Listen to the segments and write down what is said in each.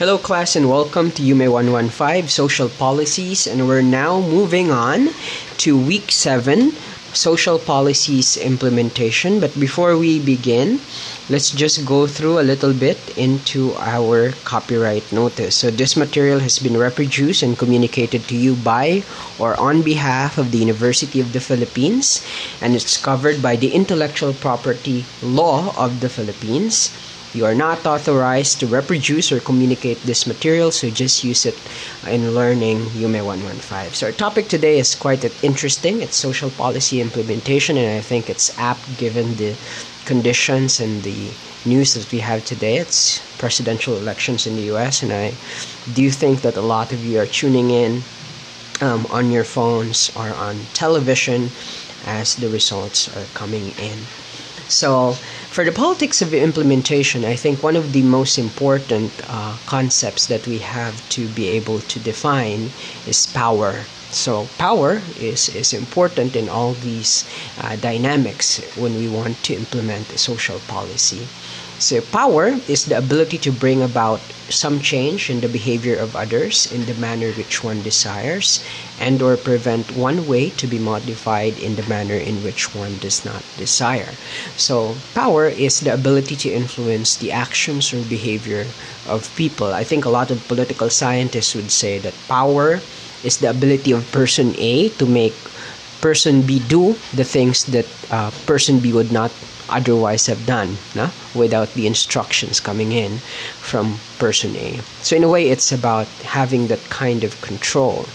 Hello, class, and welcome to HUME 115 Social Policies. And we're now moving on to week 7 Social Policies Implementation. But before we begin, let's just go through a little bit into our copyright notice. So, this material has been reproduced and communicated to you by or on behalf of the University of the Philippines, and it's covered by the intellectual property law of the Philippines. You are not authorized to reproduce or communicate this material, so just use it in learning HUME 115. So, our topic today is quite interesting. It's social policy implementation, and I think it's apt given the conditions and the news that we have today. It's presidential elections in the US, and I do think that a lot of you are tuning in um, on your phones or on television as the results are coming in. So, for the politics of implementation, I think one of the most important uh, concepts that we have to be able to define is power. So, power is, is important in all these uh, dynamics when we want to implement a social policy. So power is the ability to bring about some change in the behavior of others in the manner which one desires and or prevent one way to be modified in the manner in which one does not desire. So power is the ability to influence the actions or behavior of people. I think a lot of political scientists would say that power is the ability of person A to make person B do the things that uh, person B would not otherwise have done no? without the instructions coming in from person A. So, in a way, it's about having that kind of control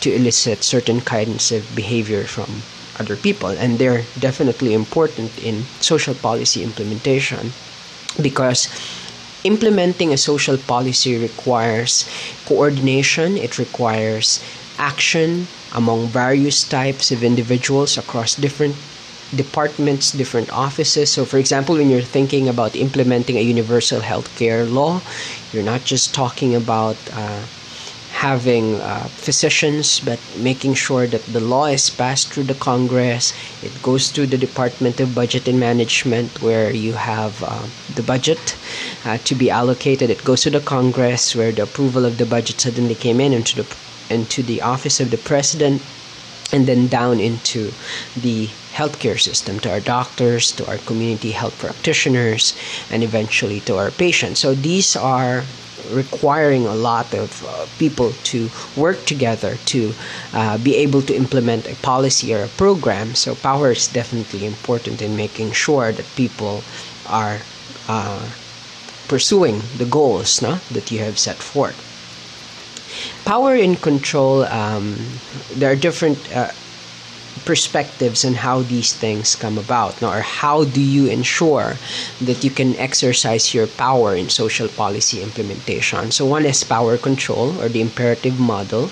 to elicit certain kinds of behavior from other people, and they're definitely important in social policy implementation because implementing a social policy requires coordination, it requires action among various types of individuals across different departments, different offices. So, for example, when you're thinking about implementing a universal health care law, you're not just talking about uh, having uh, physicians, but making sure that the law is passed through the Congress. It goes through the Department of Budget and Management, where you have uh, the budget uh, to be allocated. It goes to the Congress, where the approval of the budget suddenly came in into the into the office of the president and then down into the healthcare system to our doctors, to our community health practitioners, and eventually to our patients. So these are requiring a lot of uh, people to work together to uh, be able to implement a policy or a program. So power is definitely important in making sure that people are uh, pursuing the goals no, that you have set forth power and control um, there are different uh, perspectives on how these things come about or how do you ensure that you can exercise your power in social policy implementation. So one is power control or the imperative model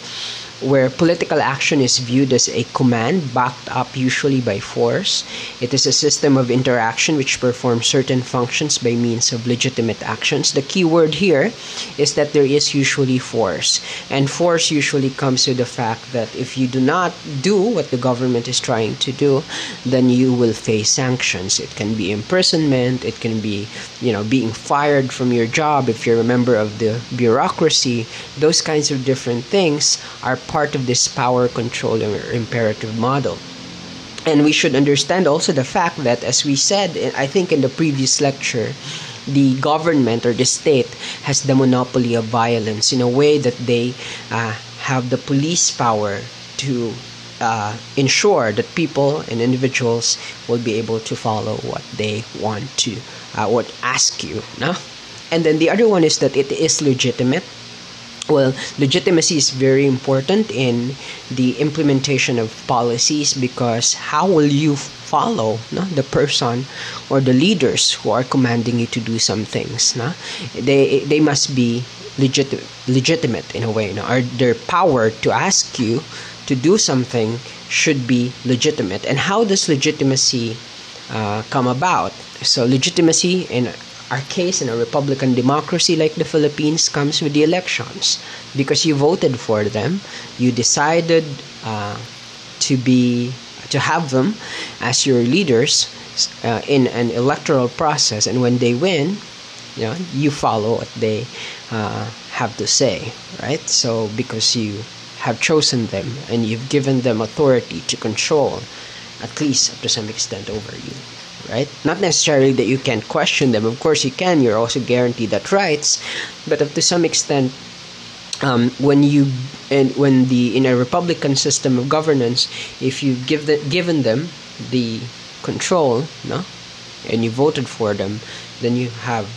where political action is viewed as a command backed up usually by force. It is a system of interaction which performs certain functions by means of legitimate actions. The key word here is that there is usually force. And force usually comes to the fact that if you do not do what the government is trying to do, then you will face sanctions. It can be imprisonment, it can be, you know, being fired from your job if you're a member of the bureaucracy. Those kinds of different things are part of this power control imperative model. And we should understand also the fact that, as we said, I think in the previous lecture, the government or the state has the monopoly of violence in a way that they uh, have the police power to uh, ensure that people and individuals will be able to follow what they want to, uh, what ask you. No? And then the other one is that it is legitimate well legitimacy is very important in the implementation of policies because how will you follow no, the person or the leaders who are commanding you to do some things no? they they must be legit, legitimate in a way no? or their power to ask you to do something should be legitimate and how does legitimacy uh, come about so legitimacy in our case in a republican democracy like the Philippines comes with the elections. Because you voted for them, you decided uh, to be to have them as your leaders uh, in an electoral process, and when they win, you know you follow what they uh, have to say right? So because you have chosen them and you've given them authority to control at least to some extent over you right? Not necessarily that you can't question them. Of course you can. You're also guaranteed that rights. But to some extent um, when you and when the in a republican system of governance if you give the, given them the control no and you voted for them then you have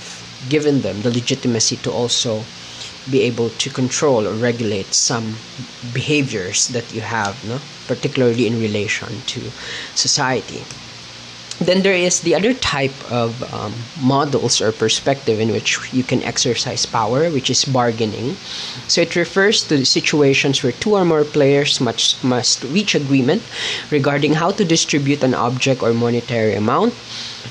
given them the legitimacy to also be able to control or regulate some behaviors that you have no particularly in relation to society then there is the other type of um, models or perspective in which you can exercise power, which is bargaining. So it refers to situations where two or more players must, must reach agreement regarding how to distribute an object or monetary amount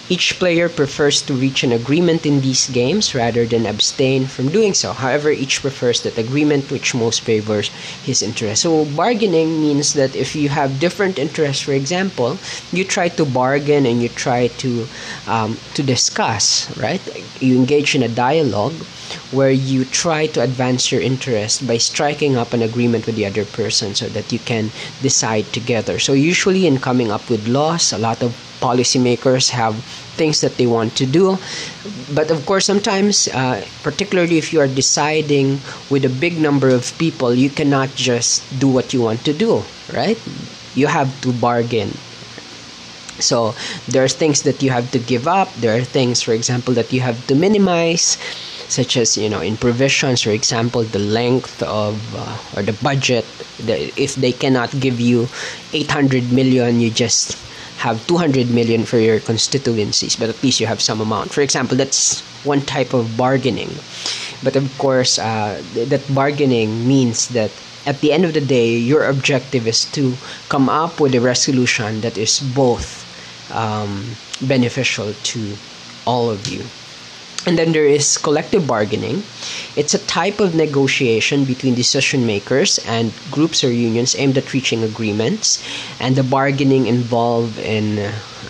each player prefers to reach an agreement in these games rather than abstain from doing so. However, each prefers that agreement which most favors his interest. So, bargaining means that if you have different interests, for example, you try to bargain and you try to um, to discuss, right? You engage in a dialogue where you try to advance your interest by striking up an agreement with the other person so that you can decide together. So, usually, in coming up with laws, a lot of policymakers have things that they want to do. But of course, sometimes, uh, particularly if you are deciding with a big number of people, you cannot just do what you want to do, right? You have to bargain. So there are things that you have to give up. There are things, for example, that you have to minimize, such as you know in provisions, for example, the length of uh, or the budget. The, if they cannot give you 800 million, you just have 200 million for your constituencies, but at least you have some amount. For example, that's one type of bargaining. But of course, uh, that bargaining means that at the end of the day, your objective is to come up with a resolution that is both um, beneficial to all of you. And then there is collective bargaining. It's a type of negotiation between decision makers and groups or unions aimed at reaching agreements. And the bargaining involved in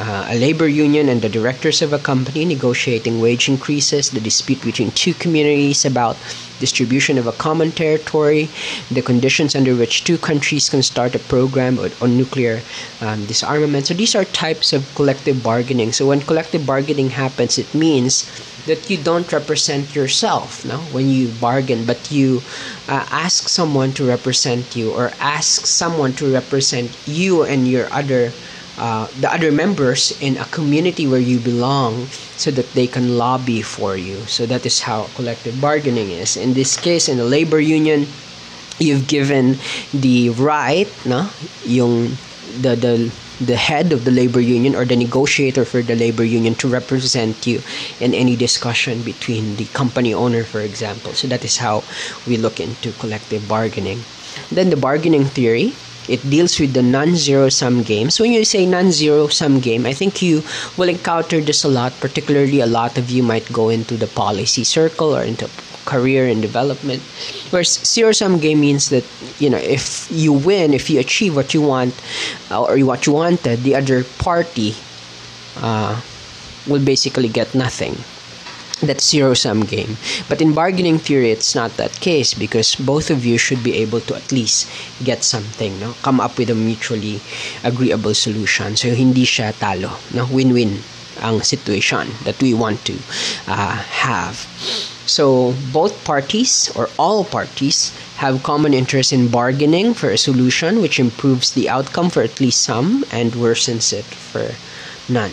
uh, a labor union and the directors of a company negotiating wage increases, the dispute between two communities about distribution of a common territory, the conditions under which two countries can start a program on nuclear um, disarmament. So these are types of collective bargaining. So when collective bargaining happens, it means that you don't represent yourself no? When you bargain but you uh, ask someone to represent you or ask someone to represent you and your other uh, the other members in a community where you belong so that they can lobby for you. So that is how collective bargaining is. In this case in a labor union you've given the right no? Yung the the the head of the labor union or the negotiator for the labor union to represent you in any discussion between the company owner, for example. So that is how we look into collective bargaining. Then the bargaining theory. It deals with the non-zero sum games. When you say non-zero sum game, I think you will encounter this a lot. Particularly, a lot of you might go into the policy circle or into career and development. Whereas zero sum game means that you know if you win, if you achieve what you want uh, or what you wanted, the other party uh, will basically get nothing. That's zero sum game. But in bargaining theory, it's not that case because both of you should be able to at least get something, no? Come up with a mutually agreeable solution. So hindi siya talo, no? Win-win ang situation that we want to uh, have. So both parties or all parties have common interest in bargaining for a solution which improves the outcome for at least some and worsens it for none.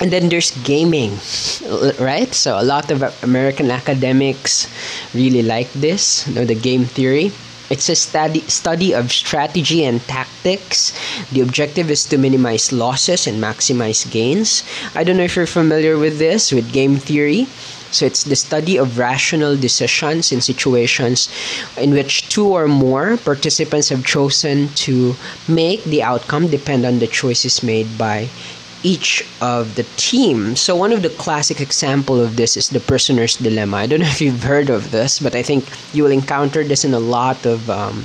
And then there's gaming, right? So a lot of American academics really like this, you know, the game theory. It's a study study of strategy and tactics. The objective is to minimize losses and maximize gains. I don't know if you're familiar with this with game theory. So it's the study of rational decisions in situations in which two or more participants have chosen to make the outcome depend on the choices made by each of the team. So one of the classic example of this is the prisoner's dilemma. I don't know if you've heard of this, but I think you will encounter this in a lot of um,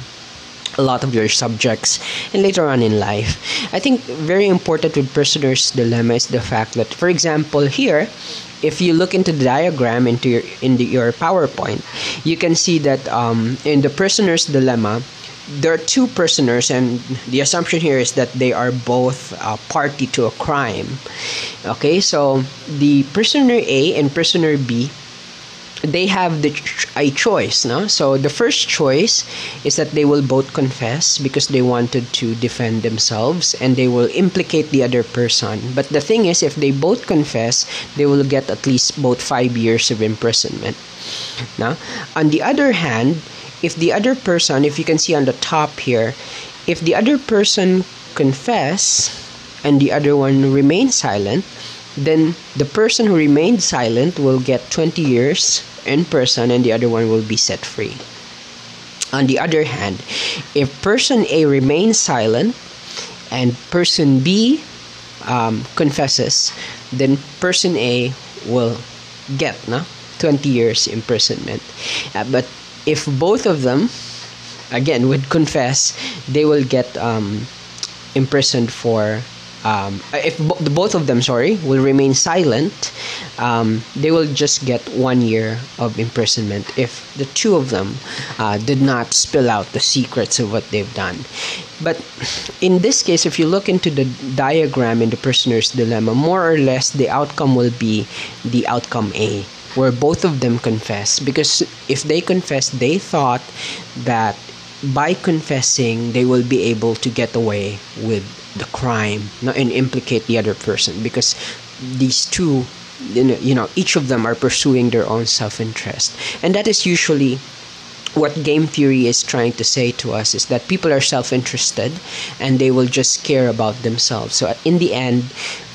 a lot of your subjects and later on in life. I think very important with prisoner's dilemma is the fact that, for example, here if you look into the diagram into your in the, your PowerPoint, you can see that um, in the prisoner's dilemma, there are two prisoners, and the assumption here is that they are both uh, party to a crime. Okay, so the prisoner A and prisoner B they have the ch- a choice no? So the first choice is that they will both confess because they wanted to defend themselves and they will implicate the other person. But the thing is if they both confess they will get at least both 5 years of imprisonment now on the other hand if the other person if you can see on the top here if the other person confess and the other one remains silent then the person who remained silent will get 20 years in person and the other one will be set free. On the other hand, if person A remains silent and person B um, confesses, then person A will get no, 20 years imprisonment. Uh, but if both of them, again, would confess, they will get um, imprisoned for um, if both of them, sorry, will remain silent, um, they will just get one year of imprisonment if the two of them uh, did not spill out the secrets of what they've done. But in this case, if you look into the diagram in the prisoner's dilemma, more or less the outcome will be the outcome A, where both of them confess. Because if they confess, they thought that by confessing, they will be able to get away with the crime and implicate the other person because these two you know each of them are pursuing their own self-interest. And that is usually what game theory is trying to say to us is that people are self-interested and they will just care about themselves. So in the end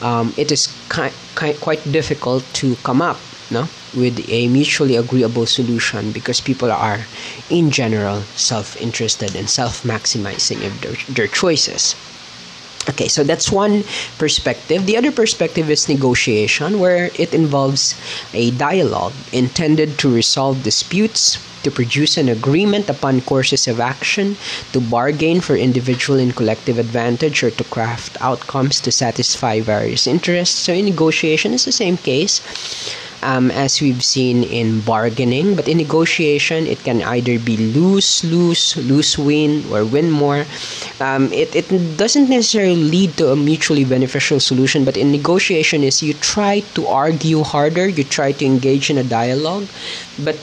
um, it is ki- ki- quite difficult to come up no, with a mutually agreeable solution because people are in general self-interested and self-maximizing of their, their choices Okay, so that's one perspective. The other perspective is negotiation, where it involves a dialogue intended to resolve disputes, to produce an agreement upon courses of action, to bargain for individual and collective advantage, or to craft outcomes to satisfy various interests. So, in negotiation, it's the same case um, as we've seen in bargaining. But in negotiation, it can either be lose, lose, lose, win, or win more. Um, it, it doesn't necessarily lead to a mutually beneficial solution, but in negotiation is you try to argue harder, you try to engage in a dialogue, but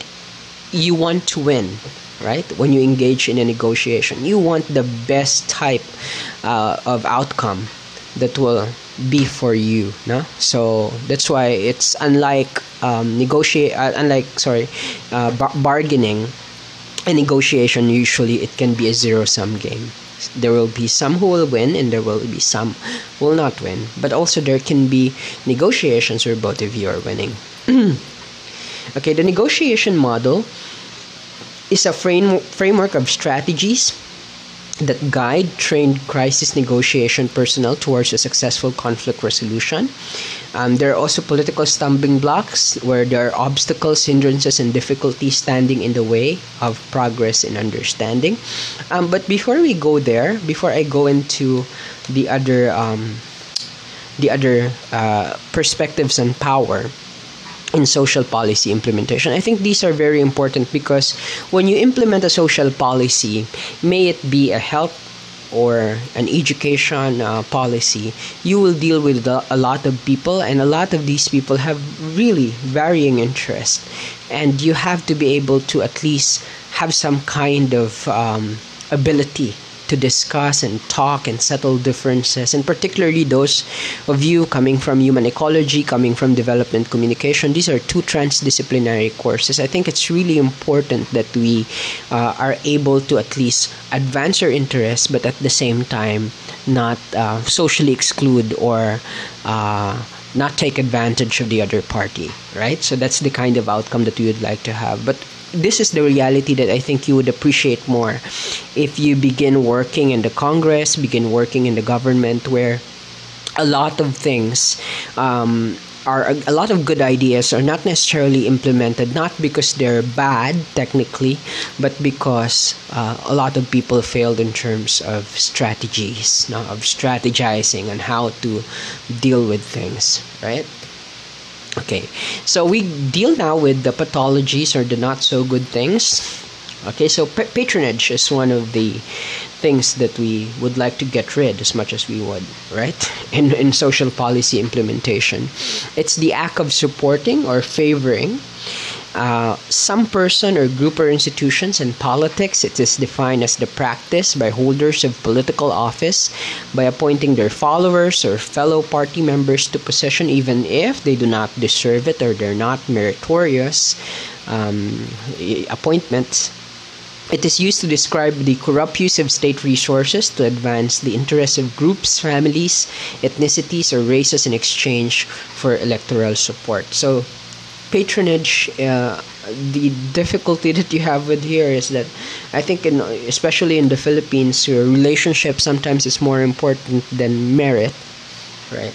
you want to win right when you engage in a negotiation you want the best type uh, of outcome that will be for you no? So that's why it's unlike um, negotiate uh, unlike sorry uh, bar- bargaining and negotiation usually it can be a zero sum game. There will be some who will win and there will be some who will not win. But also there can be negotiations where both of you are winning. Okay the negotiation model is a frame- framework of strategies that guide trained crisis negotiation personnel towards a successful conflict resolution. Um, there are also political stumbling blocks where there are obstacles, hindrances, and difficulties standing in the way of progress and understanding. Um, but before we go there, before I go into the other um, the other uh, perspectives on power, in social policy implementation. I think these are very important because when you implement a social policy, may it be a health or an education uh, policy, you will deal with a lot of people, and a lot of these people have really varying interests, and you have to be able to at least have some kind of um, ability to discuss and talk and settle differences, and particularly those of you coming from human ecology, coming from development communication. These are two transdisciplinary courses. I think it's really important that we uh, are able to at least advance our interests, but at the same time, not uh, socially exclude or uh, not take advantage of the other party, right? So that's the kind of outcome that we would like to have. But this is the reality that I think you would appreciate more if you begin working in the Congress, begin working in the government, where a lot of things um, are a, a, lot of good ideas are not necessarily implemented, not because they're bad technically, but because uh, a lot of people failed in terms of strategies, no, of strategizing on how to deal with things, right? Okay, so we deal now with the pathologies or the not so good things. Okay, so pa- patronage is one of the things that we would like to get rid as much as we would, right? In, in social policy implementation, it's the act of supporting or favoring uh, some person or group or institutions in politics. It is defined as the practice by holders of political office by appointing their followers or fellow party members to position, even if they do not deserve it or they're not meritorious um, appointments it is used to describe the corrupt use of state resources to advance the interests of groups, families, ethnicities, or races in exchange for electoral support. So, patronage, uh, the difficulty that you have with here is that I think, in, especially in the Philippines, your relationship sometimes is more important than merit, right?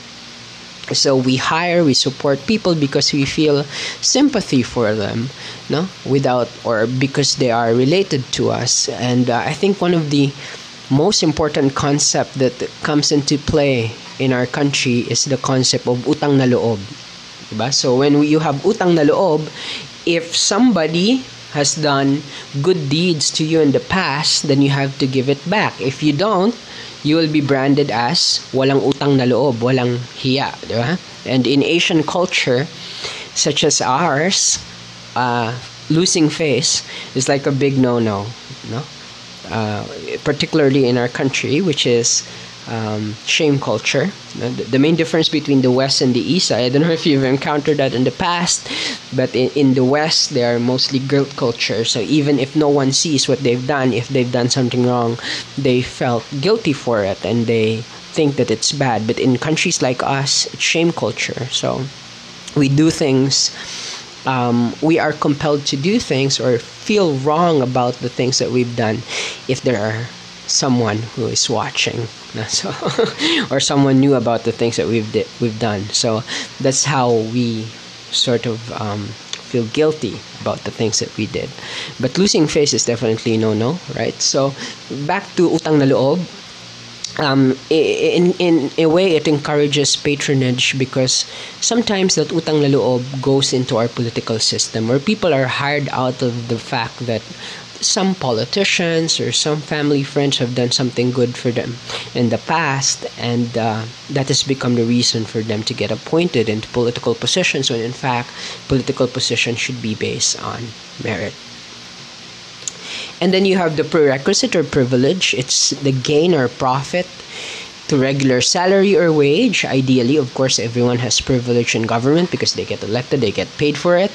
so we hire we support people because we feel sympathy for them no? Without or because they are related to us. And uh, i think one of the most important concept that comes into play in our country is the concept of utang na loob diba? so when you have utang na loob if somebody has done good deeds to you in the past then you have to give it back if you don't you will be branded as walang utang na loob, walang hiya? And in Asian culture, such as ours, uh, losing face is like a big no-no, no? Uh, particularly in our country, which is um, shame culture. The, main difference between the West and the East, I don't know if you've encountered that in the past, but in, in the West, they are mostly guilt culture. So even if no one sees what they've done, if they've done something wrong, they felt guilty for it and they think that it's bad. But in countries like us, it's shame culture. So we do things. Um, we are compelled to do things or feel wrong about the things that we've done if there are someone who is watching so or someone knew about the things that we've di- we've done. So that's how we sort of um, feel guilty about the things that we did. But losing face is definitely no no right? So back to utang na loob. Um, in, in a way it encourages patronage because sometimes that utang na loob goes into our political system where people are hired out of the fact that some politicians or some family friends have done something good for them in the past, and uh, that has become the reason for them to get appointed into political positions when, in fact, political positions should be based on merit. And then you have the prerequisite or privilege, it's the gain or profit to regular salary or wage. Ideally, of course, everyone has privilege in government because they get elected, they get paid for it.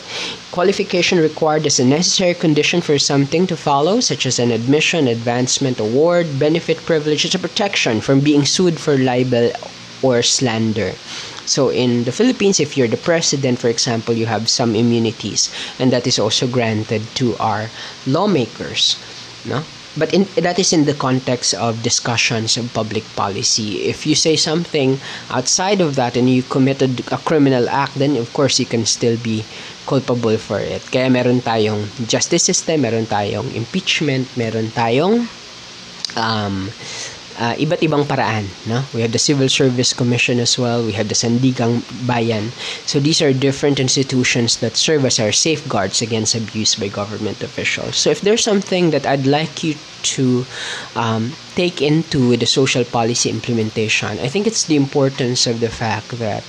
Qualification required is a necessary condition for something to follow, such as an admission, advancement, award, benefit, privilege. It's a protection from being sued for libel or slander. So in the Philippines, if you're the president, for example, you have some immunities, and that is also granted to our lawmakers. No? But in, that is in the context of discussions of public policy. If you say something outside of that and you committed a criminal act, then of course you can still be culpable for it. Kaya meron tayong justice system, meron tayong impeachment, meron tayong um, uh, iba't ibang paraan. No? We have the Civil Service Commission as well. We have the Sandigang Bayan. So these are different institutions that serve as our safeguards against abuse by government officials. So if there's something that I'd like you to um, take into the social policy implementation, I think it's the importance of the fact that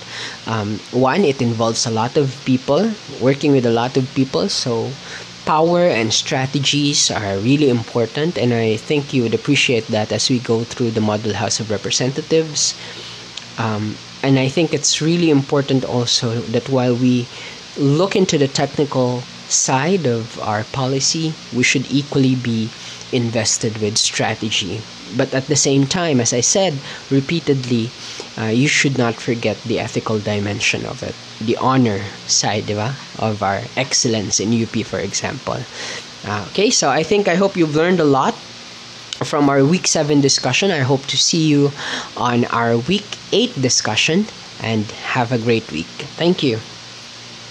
um, one, it involves a lot of people, working with a lot of people. So power and strategies are really important, and I think you would appreciate that as we go through the Model House of Representatives. Um, and I think it's really important also that while we look into the technical side of our policy, we should equally be invested with strategy. But at the same time, as I said repeatedly, uh, you should not forget the ethical dimension of it, the honor side, diba? of our excellence in UP, for example. Uh, okay, so I think I hope you've learned a lot from our week 7 discussion. I hope to see you on our week 8 discussion and have a great week. Thank you.